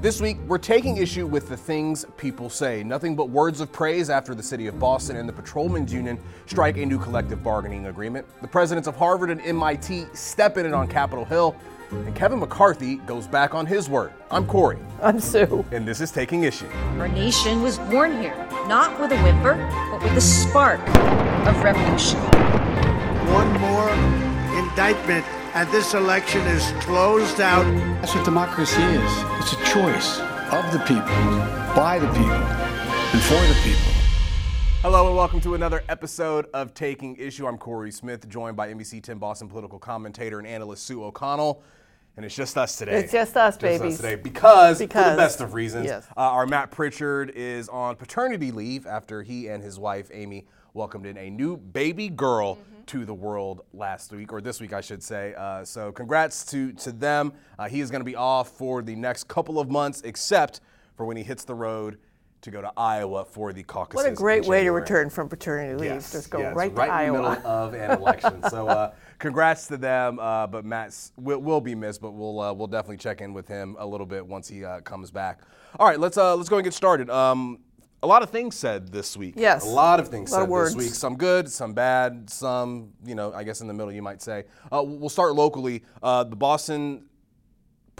This week, we're taking issue with the things people say. Nothing but words of praise after the city of Boston and the Patrolmen's Union strike a new collective bargaining agreement. The presidents of Harvard and MIT step in it on Capitol Hill. And Kevin McCarthy goes back on his word. I'm Corey. I'm Sue. And this is Taking Issue. Our nation was born here, not with a whimper, but with a spark of revolution. One more indictment and this election is closed out. That's what democracy is. It's a choice of the people, by the people, and for the people. Hello and welcome to another episode of Taking Issue. I'm Corey Smith, joined by NBC 10 Boston political commentator and analyst Sue O'Connell. And it's just us today. It's just us, baby. babies. today because, Because. for the best of reasons, Yes. uh, our Matt Pritchard is on paternity leave after he and his wife Amy welcomed in a new baby girl to the world last week, or this week, I should say. Uh, so, congrats to to them. Uh, he is going to be off for the next couple of months, except for when he hits the road to go to Iowa for the caucuses. What a great way to return from paternity leave. Yes, Just go yes, right to right in the Iowa. middle of an election. so, uh, congrats to them. Uh, but Matt will, will be missed, but we'll uh, we'll definitely check in with him a little bit once he uh, comes back. All right, let's uh, let's go and get started. Um, a lot of things said this week. Yes. a lot of things A lot said of this week. Some good, some bad, some you know I guess in the middle you might say. Uh, we'll start locally. Uh, the Boston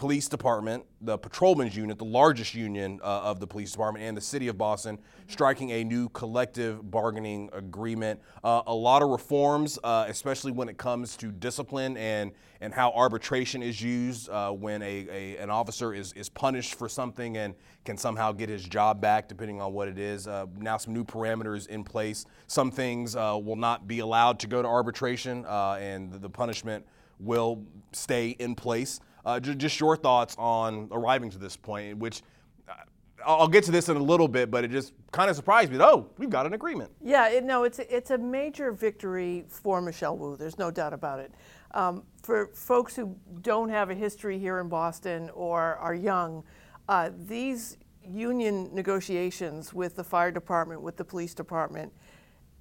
police department, the patrolmen's unit, the largest union uh, of the police department, and the city of Boston striking a new collective bargaining agreement. Uh, a lot of reforms, uh, especially when it comes to discipline and and how arbitration is used uh, when a, a an officer is is punished for something and can somehow get his job back, depending on what it is. Uh, now some new parameters in place. Some things uh, will not be allowed to go to arbitration, uh, and the, the punishment will stay in place. Uh, ju- just your thoughts on arriving to this point, which uh, I'll get to this in a little bit, but it just kind of surprised me. that, Oh, we've got an agreement. Yeah, it, no, it's a, it's a major victory for Michelle Wu. There's no doubt about it. Um, for folks who don't have a history here in Boston or are young, uh, these union negotiations with the fire department, with the police department,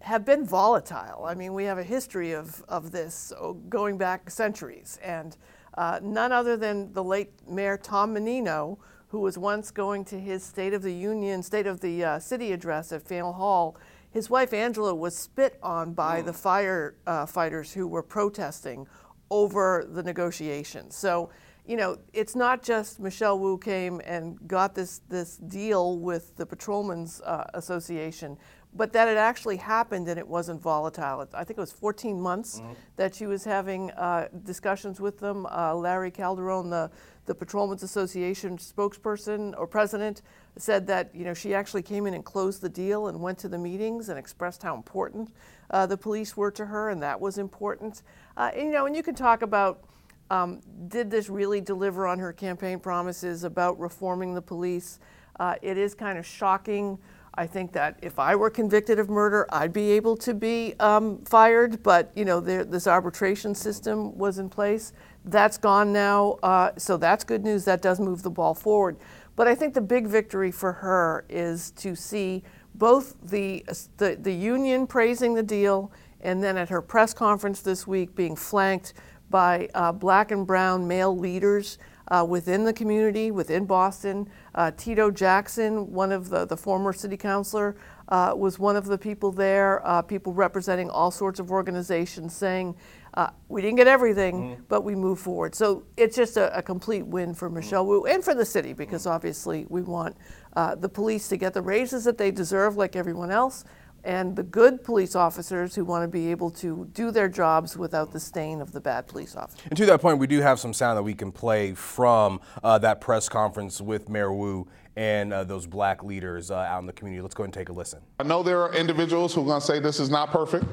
have been volatile. I mean, we have a history of, of this oh, going back centuries. And uh, none other than the late Mayor Tom Menino, who was once going to his State of the Union, State of the uh, City address at Faneuil Hall. His wife Angela was spit on by the firefighters uh, who were protesting over the negotiations. So, you know, it's not just Michelle Wu came and got this this deal with the Patrolmen's uh, Association, but that it actually happened and it wasn't volatile. I think it was 14 months that she was having uh, discussions with them. Uh, Larry Calderone, the the Patrolmen's Association spokesperson or president, said that you know she actually came in and closed the deal and went to the meetings and expressed how important uh, the police were to her, and that was important. Uh, and, you know, and you can talk about um, did this really deliver on her campaign promises about reforming the police? Uh, it is kind of shocking. I think that if I were convicted of murder, I'd be able to be um, fired. But you know, this arbitration system was in place. That's gone now, uh, so that's good news. That does move the ball forward. But I think the big victory for her is to see both the the, the union praising the deal, and then at her press conference this week being flanked by uh, black and brown male leaders uh, within the community, within Boston. Uh, Tito Jackson, one of the, the former city councilor, uh, was one of the people there, uh, people representing all sorts of organizations saying, uh, we didn't get everything, but we moved forward. So it's just a, a complete win for Michelle Wu and for the city because obviously we want uh, the police to get the raises that they deserve, like everyone else, and the good police officers who want to be able to do their jobs without the stain of the bad police officers. And to that point, we do have some sound that we can play from uh, that press conference with Mayor Wu and uh, those black leaders uh, out in the community. Let's go ahead and take a listen. I know there are individuals who are going to say this is not perfect,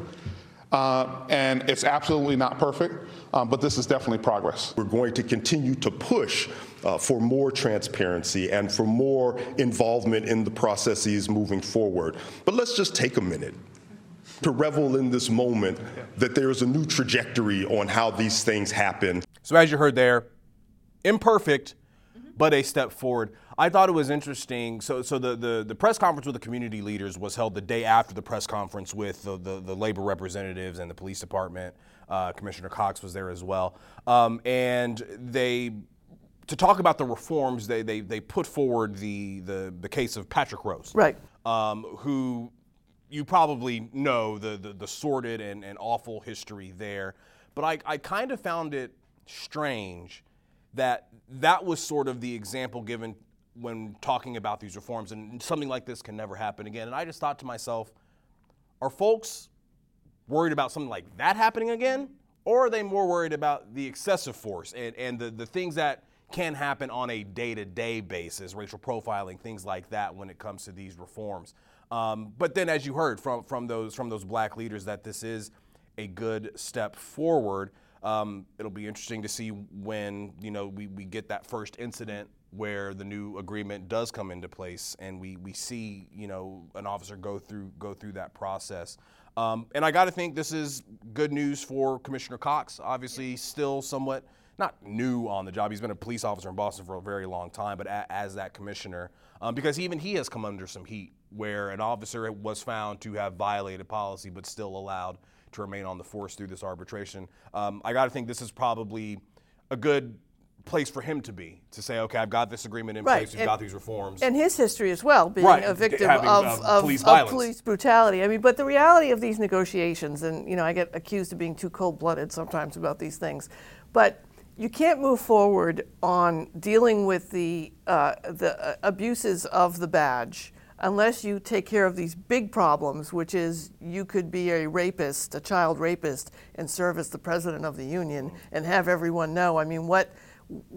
uh, and it's absolutely not perfect, um, but this is definitely progress. We're going to continue to push uh, for more transparency and for more involvement in the processes moving forward. But let's just take a minute to revel in this moment that there is a new trajectory on how these things happen. So, as you heard there, imperfect, but a step forward. I thought it was interesting. So, so the, the, the press conference with the community leaders was held the day after the press conference with the, the, the labor representatives and the police department. Uh, Commissioner Cox was there as well. Um, and they to talk about the reforms, they, they, they put forward the, the, the case of Patrick Rose. Right. Um, who you probably know the, the, the sordid and, and awful history there. But I, I kind of found it strange that that was sort of the example given when talking about these reforms, and something like this can never happen again. And I just thought to myself, are folks worried about something like that happening again? Or are they more worried about the excessive force and, and the, the things that can happen on a day to day basis, racial profiling, things like that when it comes to these reforms? Um, but then, as you heard from, from, those, from those black leaders, that this is a good step forward. Um, it'll be interesting to see when you know we, we get that first incident where the new agreement does come into place and we, we see you know an officer go through go through that process. Um, and I got to think this is good news for Commissioner Cox. Obviously, still somewhat not new on the job. He's been a police officer in Boston for a very long time, but a, as that commissioner, um, because even he has come under some heat where an officer was found to have violated policy but still allowed to remain on the force through this arbitration. Um, I got to think this is probably a good place for him to be to say, okay, I've got this agreement in Right, place, we've and- got these reforms. And his history as well, being Right, a victim having, of, uh, of, police of police brutality. I mean, but the reality of these negotiations, and you know, I get accused of being too cold-blooded sometimes about these things, but you can't move forward on dealing with the uh, the uh, abuses of the badge unless you take care of these big problems, which is you could be a rapist, a child rapist, and serve as the president of the union and have everyone know. I mean, what?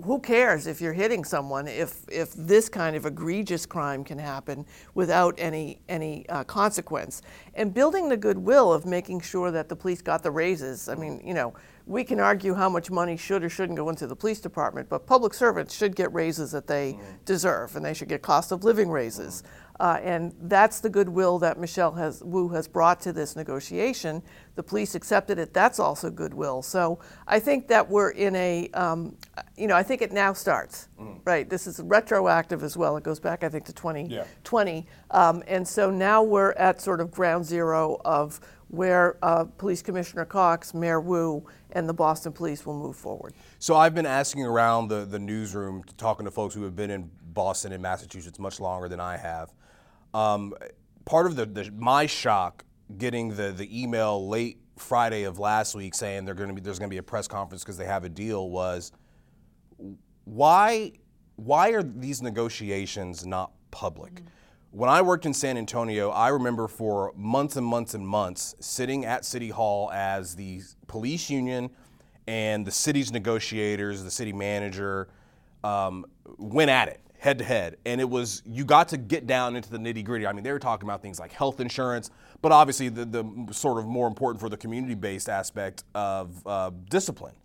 Who cares if you're hitting someone if if this kind of egregious crime can happen without any any uh, consequence? And building the goodwill of making sure that the police got the raises. I mean, you know, we can argue how much money should or shouldn't go into the police department, but public servants should get raises that they deserve, and they should get cost of living raises. Uh, and that's the goodwill that Michelle has, Wu has brought to this negotiation. The police accepted it. That's also goodwill. So I think that we're in a, um, you know, I think it now starts, right? This is retroactive as well. It goes back, I think, to 2020. Um, and so now we're at sort of ground zero of where uh, Police Commissioner Cox, Mayor Wu, and the Boston Police will move forward. So I've been asking around the, the newsroom, talking to folks who have been in Boston and Massachusetts much longer than I have. Um, part of the, the my shock getting the, the email late Friday of last week saying they're going to be there's going to be a press conference because they have a deal was why why are these negotiations not public? When I worked in San Antonio, I remember for months and months and months sitting at City Hall as the police union and the city's negotiators, the city manager, um, went at it head to head. And it was, you got to get down into the nitty gritty. I mean, they were talking about things like health insurance, but obviously the, the sort of more important for the community based aspect of uh, discipline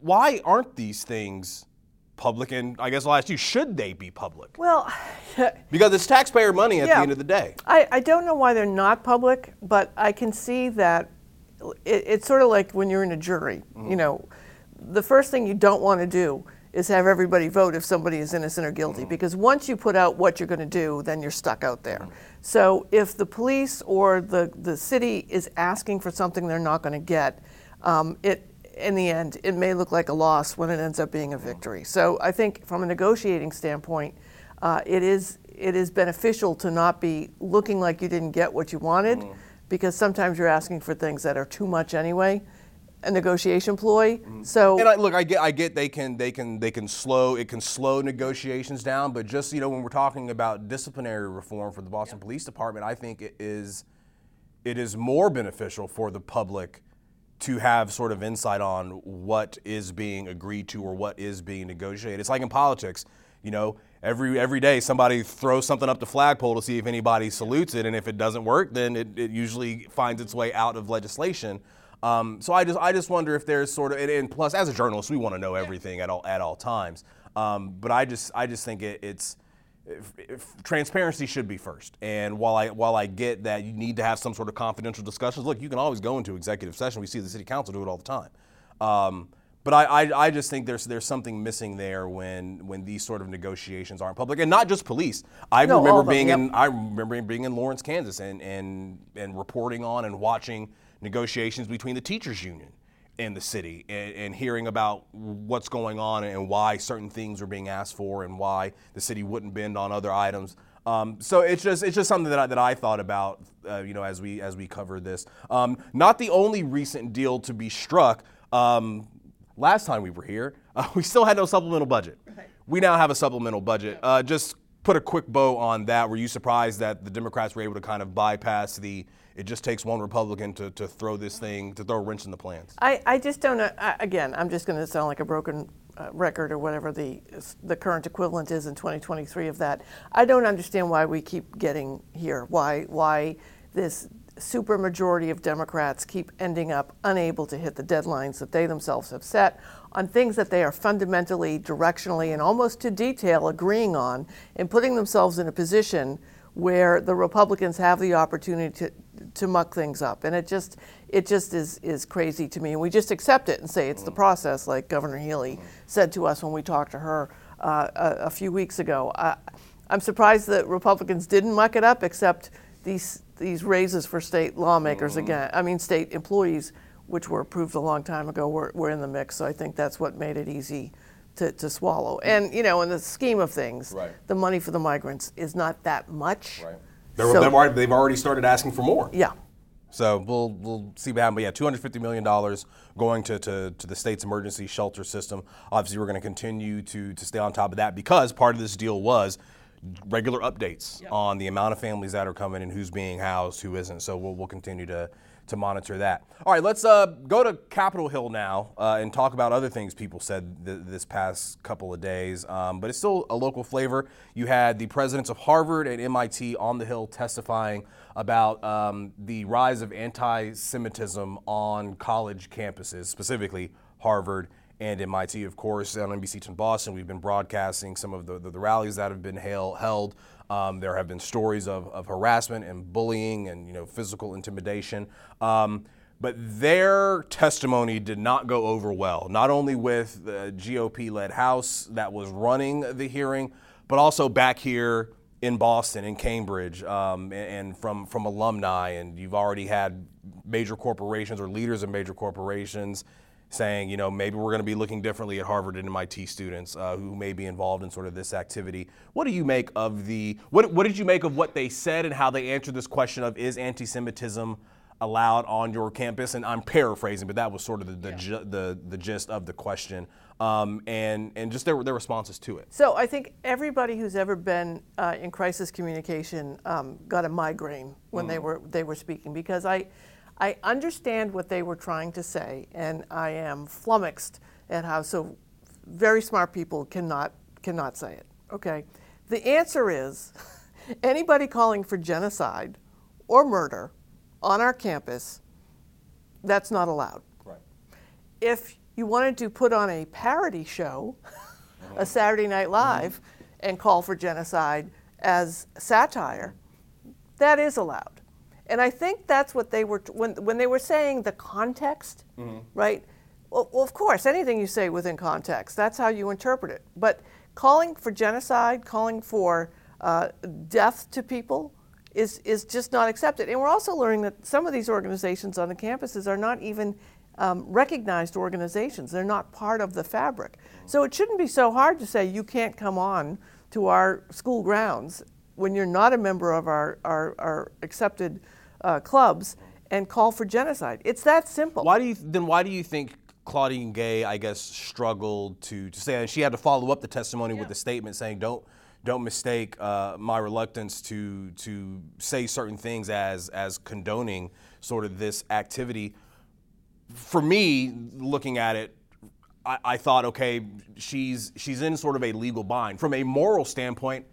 why aren't these things public? And I guess I'll ask you, should they be public? Well, Because it's taxpayer money at Yeah. the end of the day. I, I don't know why they're not public, but I can see that it, it's sort of like when you're in a jury. You mm-hmm. know, the first thing you don't want to do is have everybody vote if somebody is innocent or guilty, mm-hmm. because once you put out what you're going to do, then you're stuck out there. Mm-hmm. So if the police or the, the city is asking for something they're not going to get, um, it in the end, it may look like a loss when it ends up being a victory. So I think from a negotiating standpoint, uh, it is it is beneficial to not be looking like you didn't get what you wanted, because sometimes you're asking for things that are too much anyway, a negotiation ploy. So And I, look, I get, I get they can, they can, they can slow, it can slow negotiations down. But just you know, when we're talking about disciplinary reform for the Boston Police Department, I think it is, it is more beneficial for the public to have sort of insight on what is being agreed to or what is being negotiated. It's like in politics, you know, every every day somebody throws something up the flagpole to see if anybody salutes it, and if it doesn't work, then it, it usually finds its way out of legislation. Um, so I just I just wonder if there's sort of and, and plus as a journalist we want to know everything at all at all times. Um, but I just I just think it, it's if, if transparency should be first. And while I while I get that you need to have some sort of confidential discussions, look, you can always go into executive session. We see the city council do it all the time. Um, but I, I, I just think there's there's something missing there when when these sort of negotiations aren't public, and not just police. I No, remember them, being yep. in I remember being in Lawrence, Kansas, and and and reporting on and watching negotiations between the teachers union in the city and, and, hearing about what's going on and why certain things are being asked for and why the city wouldn't bend on other items. Um, so it's just it's just something that I, that I thought about, uh, you know, as we as we covered this. Um, not the only recent deal to be struck. Um, last time we were here, uh, we still had no supplemental budget. Right. We now have a supplemental budget. Uh, just put a quick bow on that. Were you surprised that the Democrats were able to kind of bypass the it just takes one Republican to, to throw this thing, to throw a wrench in the plans? I, I just don't, uh, again, I'm just going to sound like a broken uh, record or whatever the, the current equivalent is in 2023 of that. I don't understand why we keep getting here, why, why this supermajority of Democrats keep ending up unable to hit the deadlines that they themselves have set on things that they are fundamentally, directionally, and almost to detail agreeing on, and putting themselves in a position where the Republicans have the opportunity to, to muck things up. And it just it just is is crazy to me. And we just accept it and say it's the process, like Governor Healy said to us when we talked to her uh, a, a, few weeks ago. I, I'm surprised that Republicans didn't muck it up, except these these raises for state lawmakers mm-hmm. again. I mean, state employees, which were approved a long time ago, were, were in the mix. So I think that's what made it easy to, to swallow. And you know, in the scheme of things, right. the money for the migrants is not that much. Right. So, they've, already, they've already started asking for more. Yeah. So we'll we'll see what happens. But yeah, two hundred fifty million dollars going to, to, to the state's emergency shelter system. Obviously, we're going to continue to to stay on top of that because part of this deal was regular updates yep. on the amount of families that are coming and who's being housed, who isn't. So we'll, we'll continue to to monitor that. All right, let's uh, go to Capitol Hill now uh, and talk about other things people said th- this past couple of days. Um, but it's still a local flavor. You had the presidents of Harvard and MIT on the Hill testifying about um, the rise of anti Semitism on college campuses, specifically Harvard and MIT. Of course, on NBC in Boston, we've been broadcasting some of the, the, the rallies that have been hail, held. Um, there have been stories of, of harassment and bullying and you know physical intimidation. Um, but their testimony did not go over well, not only with the GOP led House that was running the hearing, but also back here in Boston, in Cambridge, um, and, and, from from alumni, and you've already had major corporations or leaders of major corporations saying, you know, maybe we're going to be looking differently at Harvard and MIT students uh, who may be involved in sort of this activity. What do you make of the what What did you make of what they said and how they answered this question of is anti-Semitism allowed on your campus? And I'm paraphrasing, but that was sort of the the, yeah. ju- the, the gist of the question um, and and just their their responses to it. So I think everybody who's ever been uh, in crisis communication um, got a migraine when mm. they were they were speaking because I I understand what they were trying to say and I am flummoxed at how so very smart people cannot cannot say it. Okay, the answer is anybody calling for genocide or murder on our campus that's not allowed. Right. If you wanted to put on a parody show, a uh-huh. Saturday Night mm-hmm. Live, and call for genocide as satire, that is allowed. And I think that's what they were, when, when they were saying the context, mm-hmm. right? Well, well, of course, anything you say within context, that's how you interpret it. But calling for genocide, calling for uh, death to people, is, is just not accepted. And we're also learning that some of these organizations on the campuses are not even um, recognized organizations. They're not part of the fabric. So it shouldn't be so hard to say you can't come on to our school grounds when you're not a member of our, our, our accepted uh, clubs and call for genocide. It's that simple. Why do you then? Why do you think Claudine Gay, I guess, struggled to to say, and she had to follow up the testimony yeah. with a statement saying, "Don't." Don't mistake uh, my reluctance to to say certain things as as condoning sort of this activity for me, looking at it, I, I, thought, okay, she's she's in sort of a legal bind. From a moral standpoint,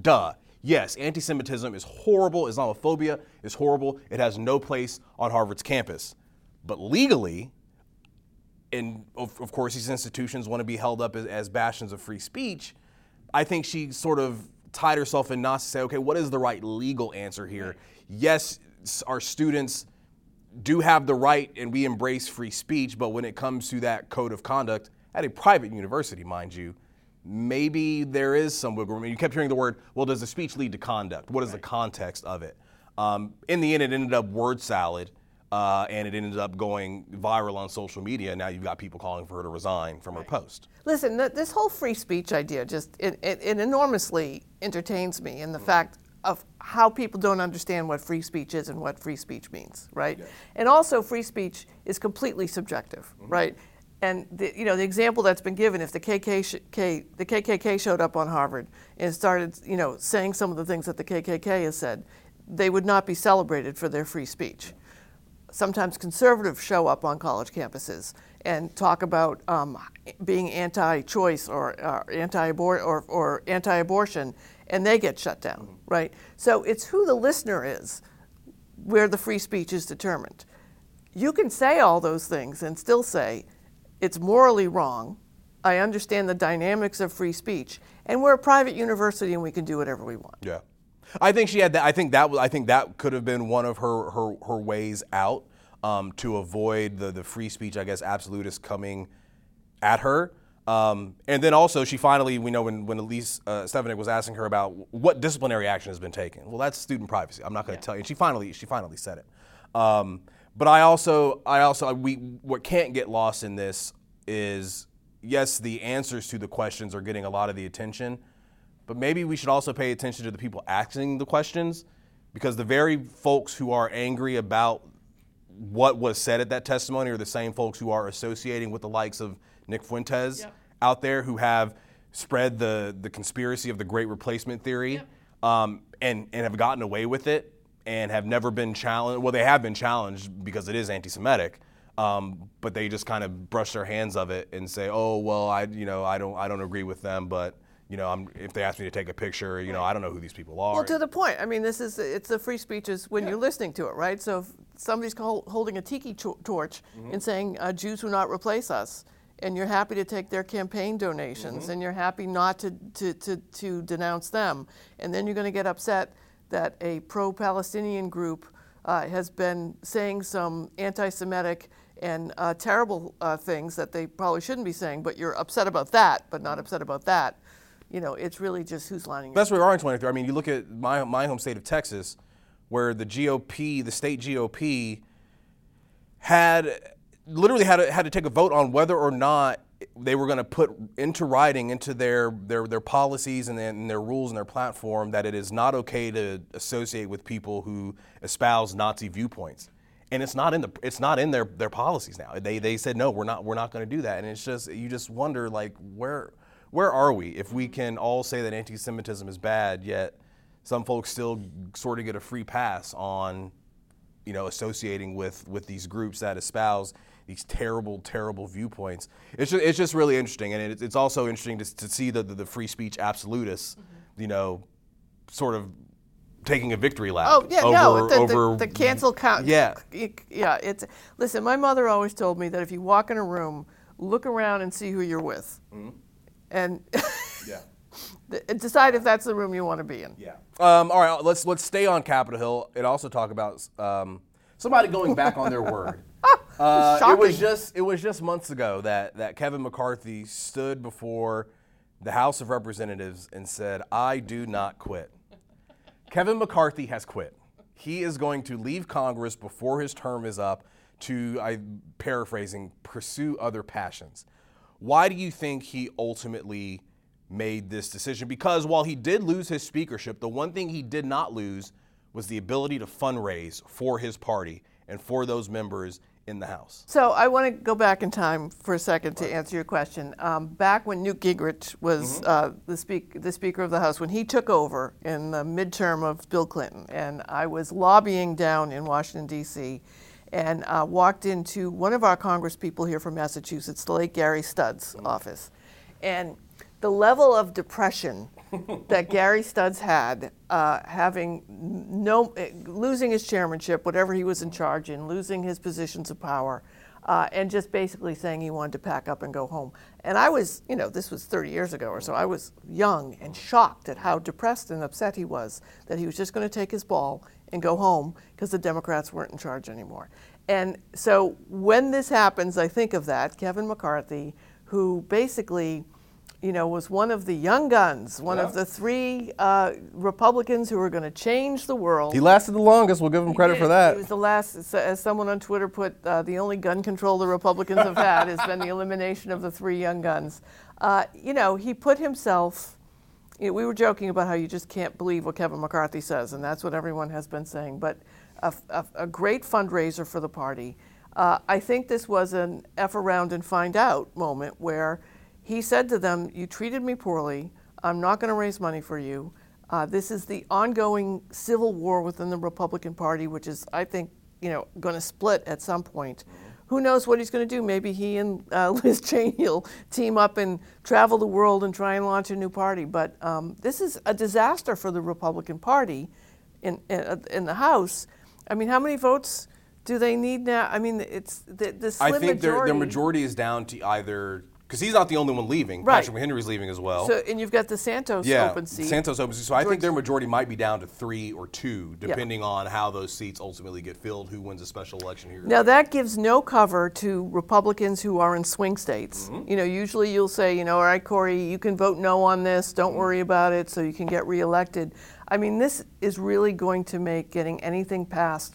duh. Yes, anti-Semitism is horrible. Islamophobia is horrible. It has no place on Harvard's campus. But legally, and of, of course, these institutions want to be held up as, as bastions of free speech. I think she sort of tied herself in knots to say, okay, what is the right legal answer here? Yes, our students do have the right and we embrace free speech, but when it comes to that code of conduct at a private university, mind you, maybe there is some wiggle room. You kept hearing the word, well, does the speech lead to conduct? What is right. the context of it? Um, in the end, it ended up word salad. uh, and it ended up going viral on social media. Now you've got people calling for her to resign from her post. Listen, th- this whole free speech idea just it, it, it enormously entertains me in the fact of how people don't understand what free speech is and what free speech means, right? And also, free speech is completely subjective, right? And the, you know the example that's been given, if the KK the KKK showed up on Harvard and started, you know, saying some of the things that the KKK has said, they would not be celebrated for their free speech sometimes conservatives show up on college campuses and talk about um, being anti-choice or, uh, anti-abort or, or anti-abortion, and they get shut down, right? So it's who the listener is, where the free speech is determined. You can say all those things and still say it's morally wrong. I understand the dynamics of free speech, and we're a private university and we can do whatever we want. Yeah, I think she had that. I think that. I think that could have been one of her her, her ways out um, to avoid the the free speech. I guess absolutist coming at her. Um, and then also, she finally, we know when, when Elise uh, Stefanik was asking her about what disciplinary action has been taken. Well, that's student privacy. I'm not going to tell you. And she finally, she finally said it. Um, but I also, I also, we, what can't get lost in this is, yes, the answers to the questions are getting a lot of the attention, but maybe we should also pay attention to the people asking the questions, because the very folks who are angry about what was said at that testimony are the same folks who are associating with the likes of Nick Fuentes out there who have spread the, the conspiracy of the great replacement theory um, and, and have gotten away with it and have never been challenged. Well, they have been challenged because it is anti Semitic. Um, but they just kind of brush their hands of it and say, "Oh, well, I, you know, I don't, I don't agree with them, but you know, I'm, if they ask me to take a picture, you know, I don't know who these people are." Well, to the point. I mean, this is it's the free speech is when you're listening to it, right? So if somebody's call, holding a tiki to- torch and saying uh, Jews will not replace us, and you're happy to take their campaign donations, and you're happy not to, to, to, to denounce them, and then you're going to get upset that a pro-Palestinian group uh, has been saying some anti-Semitic and uh, terrible uh, things that they probably shouldn't be saying, but you're upset about that, but not upset about that. You know, it's really just who's lining up. That's where we are in 23. I mean, you look at my my home state of Texas, where the GOP, the state GOP, had literally had to, had to take a vote on whether or not they were going to put into writing into their their, their policies and, then their rules and their platform that it is not okay to associate with people who espouse Nazi viewpoints. And it's not in the it's not in their, their policies now. They, they said no, we're not we're not going to do that. And it's just you just wonder like where where are we if we can all say that anti-Semitism is bad, yet some folks still sort of get a free pass on you know, associating with with these groups that espouse these terrible, terrible viewpoints. It's just, it's just really interesting, and it, it's also interesting to, to see the, the, the free speech absolutists, you know, sort of taking a victory lap. Oh yeah, over, no, the, over the, the cancel count. Yeah. yeah. It's listen. My mother always told me that if you walk in a room, look around and see who you're with, and yeah. decide if that's the room you want to be in. Yeah. Um, all right, let's let's stay on Capitol Hill and also talk about um, somebody going back on their word. Uh, it was just it was just months ago that that Kevin McCarthy stood before the House of Representatives and said, "I do not quit." Kevin McCarthy has quit. He is going to leave Congress before his term is up to, I paraphrasing, pursue other passions. Why do you think he ultimately made this decision? Because while he did lose his speakership, the one thing he did not lose was the ability to fundraise for his party and for those members in the House. So I want to go back in time for a second to answer your question. Um, back when Newt Gingrich was uh, the, speak, the Speaker of the House, when he took over in the midterm of Bill Clinton, and I was lobbying down in Washington, D.C., and uh, walked into one of our Congress people here from Massachusetts, the late Gerry Studds' office. And the level of depression that Gerry Studds had, uh, having no, losing his chairmanship, whatever he was in charge in, losing his positions of power, uh, and just basically saying he wanted to pack up and go home. And I was, you know, this was 30 years ago or so. I was young and shocked at how depressed and upset he was that he was just going to take his ball and go home because the Democrats weren't in charge anymore. And so when this happens, I think of that Kevin McCarthy, who basically you know, was one of the young guns, one of the three uh, Republicans who were going to change the world. He lasted the longest. We'll give him credit He for that. He was the last, as- as someone on Twitter put, uh, the only gun control the Republicans have had has been the elimination of the three young guns. Uh, you know, he put himself. You know, we were joking about how you just can't believe what Kevin McCarthy says, and that's what everyone has been saying. But a, a- a great fundraiser for the party. Uh, I think this was an F around and find out moment where he said to them, You treated me poorly. I'm not going to raise money for you. Uh, this is the ongoing civil war within the Republican Party, which is, I think, you know, going to split at some point. Who knows what he's going to do? Maybe he and uh, Liz Cheney will team up and travel the world and try and launch a new party. But um, this is a disaster for the Republican Party in, in, in the House. I mean, how many votes do they need now? I mean, it's the, the slim I think their, their majority is down to either because he's not the only one leaving. Right. Patrick McHenry's leaving as well. So, and you've got the Santos yeah, open seat. Santos open seat. So I think their majority might be down to three or two, depending on how those seats ultimately get filled, who wins a special election here. Now that gives no cover to Republicans who are in swing states. Mm-hmm. You know, usually you'll say, you know, all right, Corey, you can vote no on this. Mm-hmm. Don't worry about it, so you can get reelected. I mean, this is really going to make getting anything passed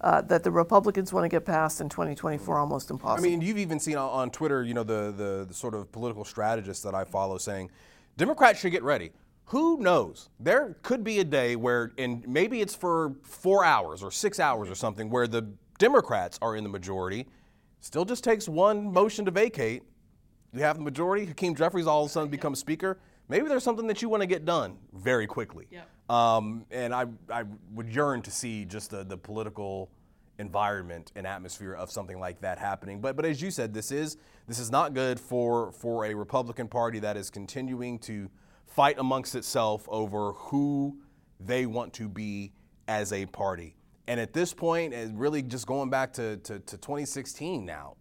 uh, that the Republicans want to get passed in 2024 almost impossible. I mean, you've even seen on, Twitter, you know, the, the the sort of political strategists that I follow saying, Democrats should get ready. Who knows? There could be a day where, and maybe it's for four hours or six hours or something, where the Democrats are in the majority. Still just takes one motion to vacate. You have the majority. Hakeem Jeffries all of a sudden becomes speaker. Maybe there's something that you want to get done very quickly. Um, and I, I would yearn to see just the, the political environment and atmosphere of something like that happening. But but as you said, this is this is not good for for a Republican Party that is continuing to fight amongst itself over who they want to be as a party. And at this point, and really just going back to, to, to 2016 now,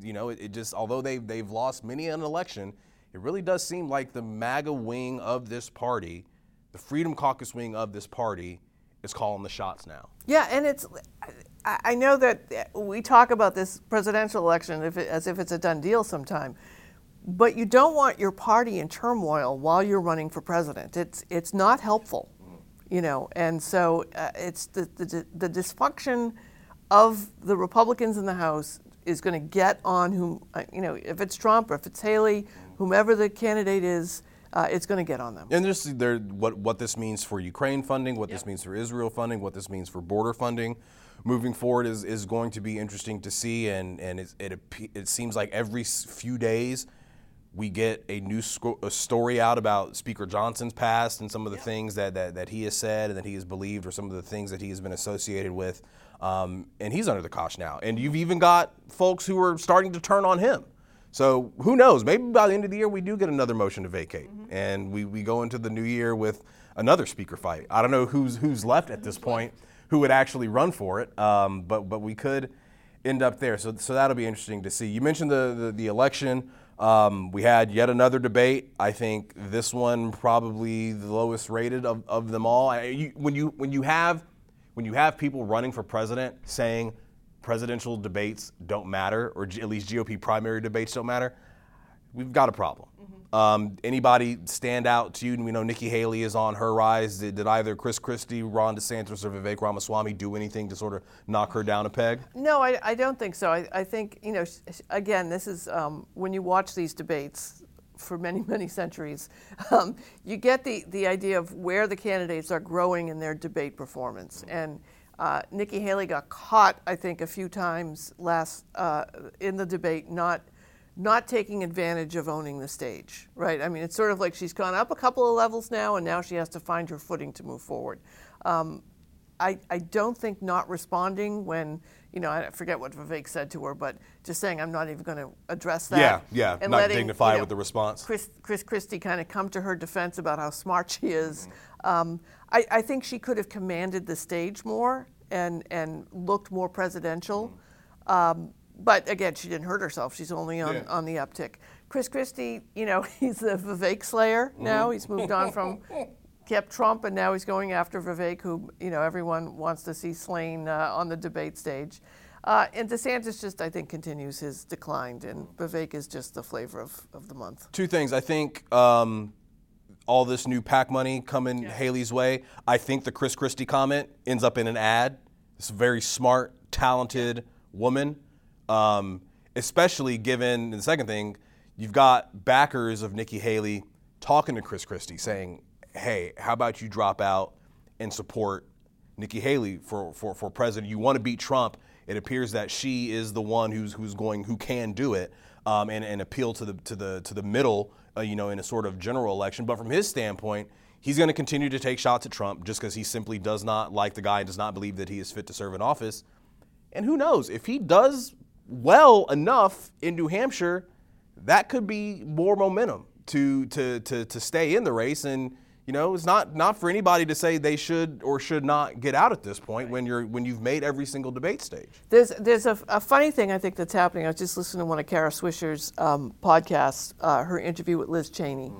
you know, it, it just although they've they've lost many an election, it really does seem like the MAGA wing of this party, the Freedom Caucus wing of this party, is calling the shots now. Yeah, and it's. I know that we talk about this presidential election as if it's a done deal sometime, but you don't want your party in turmoil while you're running for president. It's it's not helpful, you know. And so uh, it's the, the the dysfunction of the Republicans in the House is going to get on whom uh, you know if it's Trump or if it's Haley, whomever the candidate is, uh, it's going to get on them. And just there, what what this means for Ukraine funding, what this means for Israel funding, what this means for border funding, moving forward is, is going to be interesting to see. And and it it, it seems like every few days we get a new sco- a story out about Speaker Johnson's past and some of the things that, that that he has said and that he has believed, or some of the things that he has been associated with. Um, and he's under the cosh now. And you've even got folks who are starting to turn on him. So who knows? Maybe by the end of the year we do get another motion to vacate, and we, we go into the new year with another speaker fight. I don't know who's who's left at this point, who would actually run for it, um, but but we could end up there. So so that'll be interesting to see. You mentioned the the, the election. Um, we had yet another debate. I think this one probably the lowest rated of, of them all. I, you, when you when you have when you have people running for president saying presidential debates don't matter, or at least GOP primary debates don't matter, we've got a problem. Um, anybody stand out to you? And we know Nikki Haley is on her rise. Did, did either Chris Christie, Ron DeSantis, or Vivek Ramaswamy do anything to sort of knock her down a peg? No, I, I don't think so. I, I think, you know, again, this is um, when you watch these debates for many, many centuries, um, you get the, the idea of where the candidates are growing in their debate performance. And uh, Nikki Haley got caught, I think, a few times last uh, in the debate, not not taking advantage of owning the stage, right? I mean, it's sort of like she's gone up a couple of levels now, and now she has to find her footing to move forward. Um, I, I don't think not responding when, you know, I forget what Vivek said to her, but just saying I'm not even going to address that. Yeah, yeah, and not letting, dignified you know, with the response. Chris, Chris Christie kind of come to her defense about how smart she is. Mm-hmm. Um, I, I think she could have commanded the stage more and, and looked more presidential. Um, but again, she didn't hurt herself. She's only on, Yeah. on the uptick. Chris Christie, you know, he's the Vivek slayer now. He's moved on from kept Trump, and now he's going after Vivek, who you know everyone wants to see slain uh, on the debate stage. Uh, and DeSantis just, I think, continues his decline, and Vivek is just the flavor of, of the month. Two things. I think um, all this new PAC money coming Haley's way. I think the Chris Christie comment ends up in an ad. This very smart, talented woman, um, especially given the second thing, you've got backers of Nikki Haley talking to Chris Christie saying, hey, how about you drop out and support Nikki Haley for, for, for president? You want to beat Trump. It appears that she is the one who's, who's going, who can do it um, and, and appeal to the, to the, to the middle, uh, you know, in a sort of general election. But from his standpoint, he's going to continue to take shots at Trump just because he simply does not like the guy and does not believe that he is fit to serve in office. And who knows, if he does well enough in New Hampshire, that could be more momentum to, to, to, to stay in the race. And, you know, it's not, not for anybody to say they should or should not get out at this point when, you're, when you've made every single debate stage. There's there's a, a funny thing I think that's happening. I was just listening to one of Kara Swisher's um, podcasts, uh, her interview with Liz Cheney,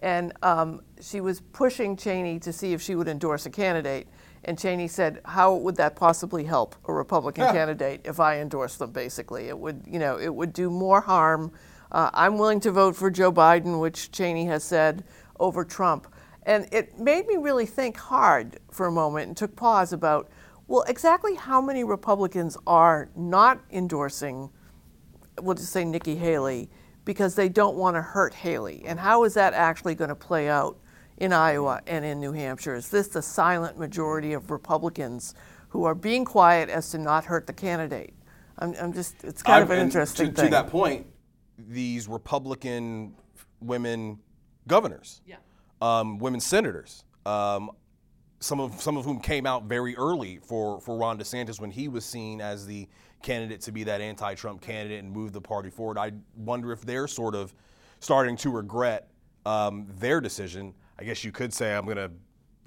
and um, she was pushing Cheney to see if she would endorse a candidate. And Cheney said, "How would that possibly help a Republican candidate if I endorse them? Basically, it would you know it would do more harm. Uh, I'm willing to vote for Joe Biden, which Cheney has said, over Trump." And it made me really think hard for a moment and took pause about, well, exactly how many Republicans are not endorsing, we'll just say Nikki Haley, because they don't want to hurt Haley? And how is that actually going to play out in Iowa and in New Hampshire? Is this the silent majority of Republicans who are being quiet as to not hurt the candidate? I'm, I'm just, it's kind of an and interesting to, thing. To that point, these Republican women governors, um, women senators, um, some of some of whom came out very early for for Ron DeSantis when he was seen as the candidate to be that anti-Trump candidate and move the party forward. I wonder if they're sort of starting to regret um, their decision. I guess you could say I'm gonna.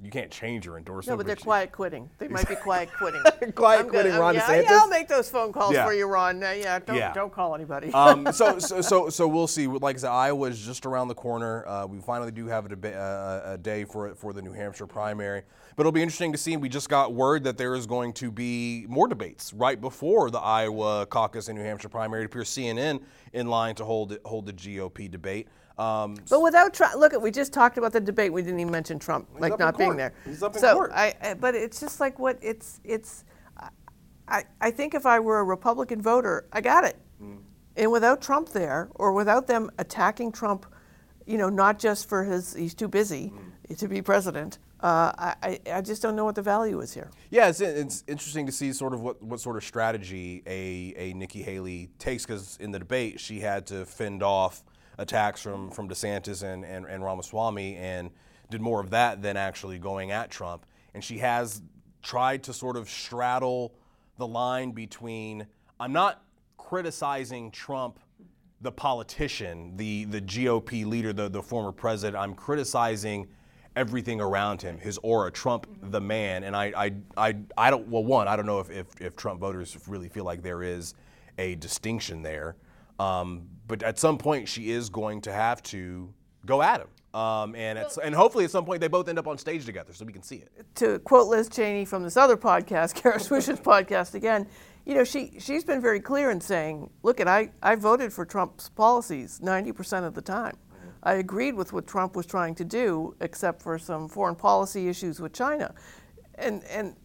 You can't change your endorsement. no, but they're quiet quitting. They might be quiet quitting. Quiet I'm gonna- quitting I'm- Ron yeah? Yeah, I'll make those phone calls Yeah. for you, Ron. Uh, yeah, don't, Yeah. don't call anybody. um, so, so, so, so we'll see. Like I said, Iowa is just around the corner. Uh, we finally do have a, deba- uh, a day for for the New Hampshire primary, but it'll be interesting to see. We just got word that there is going to be more debates right before the Iowa caucus and New Hampshire primary. It appears CNN in line to hold it, hold the GOP debate. Um, But without Trump, look, at we just talked about the debate. We didn't even mention Trump, like not being there. He's up in so court. I, I, but it's just like what it's it's. I, I think if I were a Republican voter, I got it. Mm. And without Trump there, or without them attacking Trump, you know, not just for his he's too busy Mm. to be president. Uh, I, I I just don't know what the value is here. Yeah, it's, it's interesting to see sort of what, what sort of strategy a, a Nikki Haley takes because in the debate she had to fend off attacks from, from DeSantis and, and, and Ramaswamy and did more of that than actually going at Trump. And she has tried to sort of straddle the line between I'm not criticizing Trump the politician, the the GOP leader, the the former president. I'm criticizing everything around him, his aura, Trump the man. And I I I, I don't well one, I don't know if, if if Trump voters really feel like there is a distinction there. Um, but at some point she is going to have to go at him. Um, and at, and hopefully at some point they both end up on stage together so we can see it. to quote Liz Cheney from this other podcast, Kara Swisher's podcast again, you know, she she's been very clear in saying, look, at I, I voted for Trump's policies 90% of the time. I agreed with what Trump was trying to do, except for some foreign policy issues with China. And and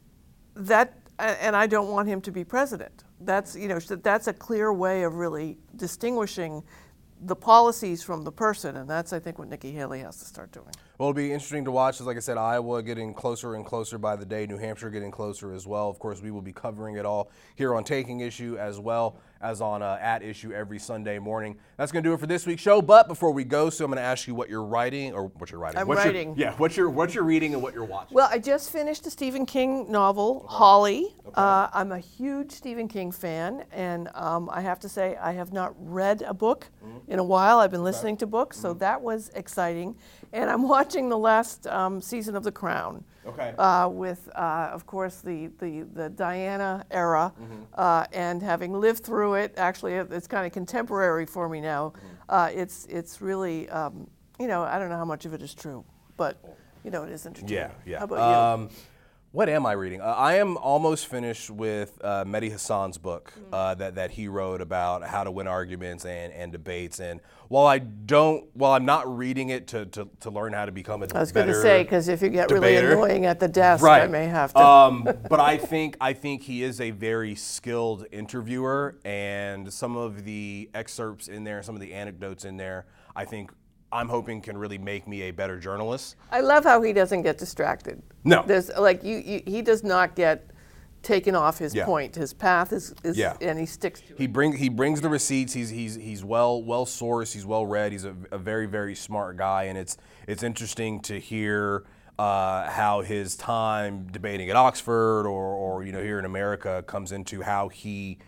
that and I don't want him to be president. That's you know that's a clear way of really distinguishing the policies from the person, and that's I think what Nikki Haley has to start doing. Well, it'll be interesting to watch. As like I said, Iowa getting closer and closer by the day. New Hampshire getting closer as well. Of course, we will be covering it all here on Taking Issue as well as on uh, at Issue every Sunday morning. That's going to do it for this week's show. But before we go, so I'm going to ask you what you're writing or what you're writing. I'm what you're- writing. yeah, what you're what you're reading and what you're watching. Well, I just finished a Stephen King novel, Holly. Uh, I'm a huge Stephen King fan, and um, I have to say, I have not read a book in a while. I've been listening to books, so that was exciting. And I'm watching the last um, season of The Crown. Okay. Uh, with, uh, of course, the, the, the Diana era, uh, and having lived through it, actually, it's kind of contemporary for me now. Uh, it's, it's really, um, you know, I don't know how much of it is true, but, you know, it is interesting. Yeah, yeah. How about you? Um, What am I reading? Uh, I am almost finished with uh, Mehdi Hasan's book uh, that, that he wrote about how to win arguments and, and debates. And while I don't, while I'm not reading it to, to, to learn how to become a I was going to say because if you get really annoying at the desk, right. I may have to. Um, but I think I think he is a very skilled interviewer, and some of the excerpts in there, some of the anecdotes in there, I think I'm hoping can really make me a better journalist. I love how he doesn't get distracted. No. There's like you, you he does not get taken off his Yeah. point. His path is, is Yeah. and he sticks to He it. bring he brings the receipts. He's he's he's well well sourced. He's well read. He's a, a very very smart guy, and it's it's interesting to hear uh, how his time debating at Oxford or or you know here in America comes into how he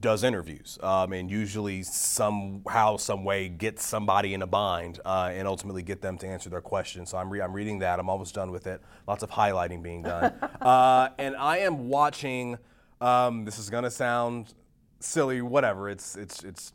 does interviews, um, and usually somehow some way gets somebody in a bind uh, and ultimately get them to answer their questions. So I'm re- I'm reading that. I'm almost done with it. Lots of highlighting being done, uh, and I am watching. Um, this is gonna sound silly, whatever. It's it's it's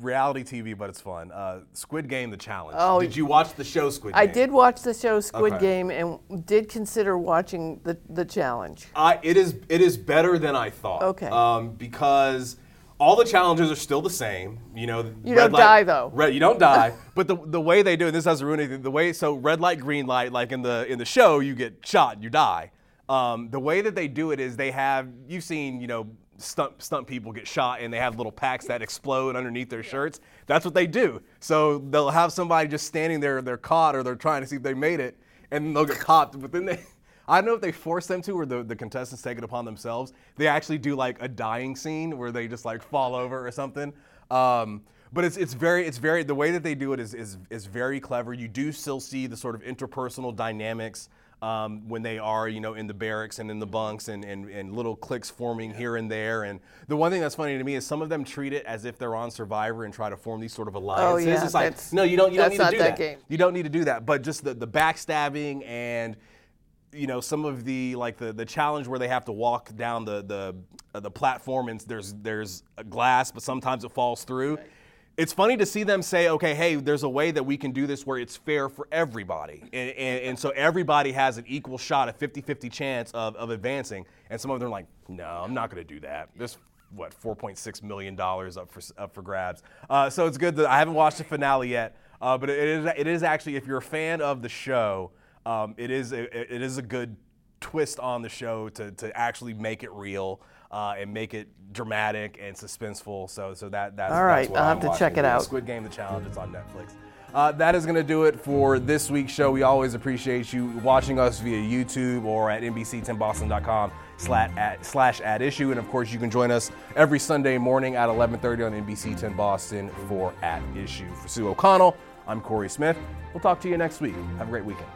reality TV, but it's fun. Uh, Squid Game: The Challenge. Oh, did you watch the show Squid Game? I did watch the show Squid Okay. Game and did consider watching the, the challenge. I, it is it is better than I thought. Okay. Um, because all the challenges are still the same. You know. You don't light- die, though. Red, you don't die. but the the way they do it, this doesn't ruin anything. The way so red light, green light, like in the in the show, you get shot, you die. Um, the way that they do it is they have you've seen you know stunt stunt people get shot and they have little packs that explode underneath their shirts. That's what they do. So they'll have somebody just standing there, they're caught or they're trying to see if they made it, and they'll get popped. But then they. I don't know if they force them to or the, the contestants take it upon themselves. They actually do like a dying scene where they just like fall over or something. Um, but it's, it's very it's very the way that they do it is, is is very clever. You do still see the sort of interpersonal dynamics um, when they are you know in the barracks and in the bunks and, and, and little cliques forming here and there. And the one thing that's funny to me is some of them treat it as if they're on Survivor and try to form these sort of alliances. Oh, yeah, it's like that's- no, you don't you don't need to do that that. game. You don't need to do that. But just the, the backstabbing and you know some of the like the, the challenge where they have to walk down the the uh, the platform and there's there's a glass but sometimes it falls through. It's funny to see them say, okay, hey, there's a way that we can do this where it's fair for everybody. And, and, and so everybody has an equal shot, a 50 50 chance of, of advancing. And some of them are like, no, I'm not going to do that. There's, what, $4.6 million up for, up for grabs. Uh, so it's good that I haven't watched the finale yet. Uh, but it is, it is actually, if you're a fan of the show, um, it, is a, it is a good twist on the show to, to actually make it real uh, and make it dramatic and suspenseful. So so that that's All right, that's I'll I'm have to watching. check it out. Squid Game: The Challenge. It's on Netflix. Uh, that is going to do it for this week's show. We always appreciate you watching us via YouTube or at NBC10Boston.com slash at, slash at issue. And of course, you can join us every Sunday morning at 11:30 on NBC 10 Boston for at issue. For Sue O'Connell, I'm Corey Smith. We'll talk to you next week. Have a great weekend.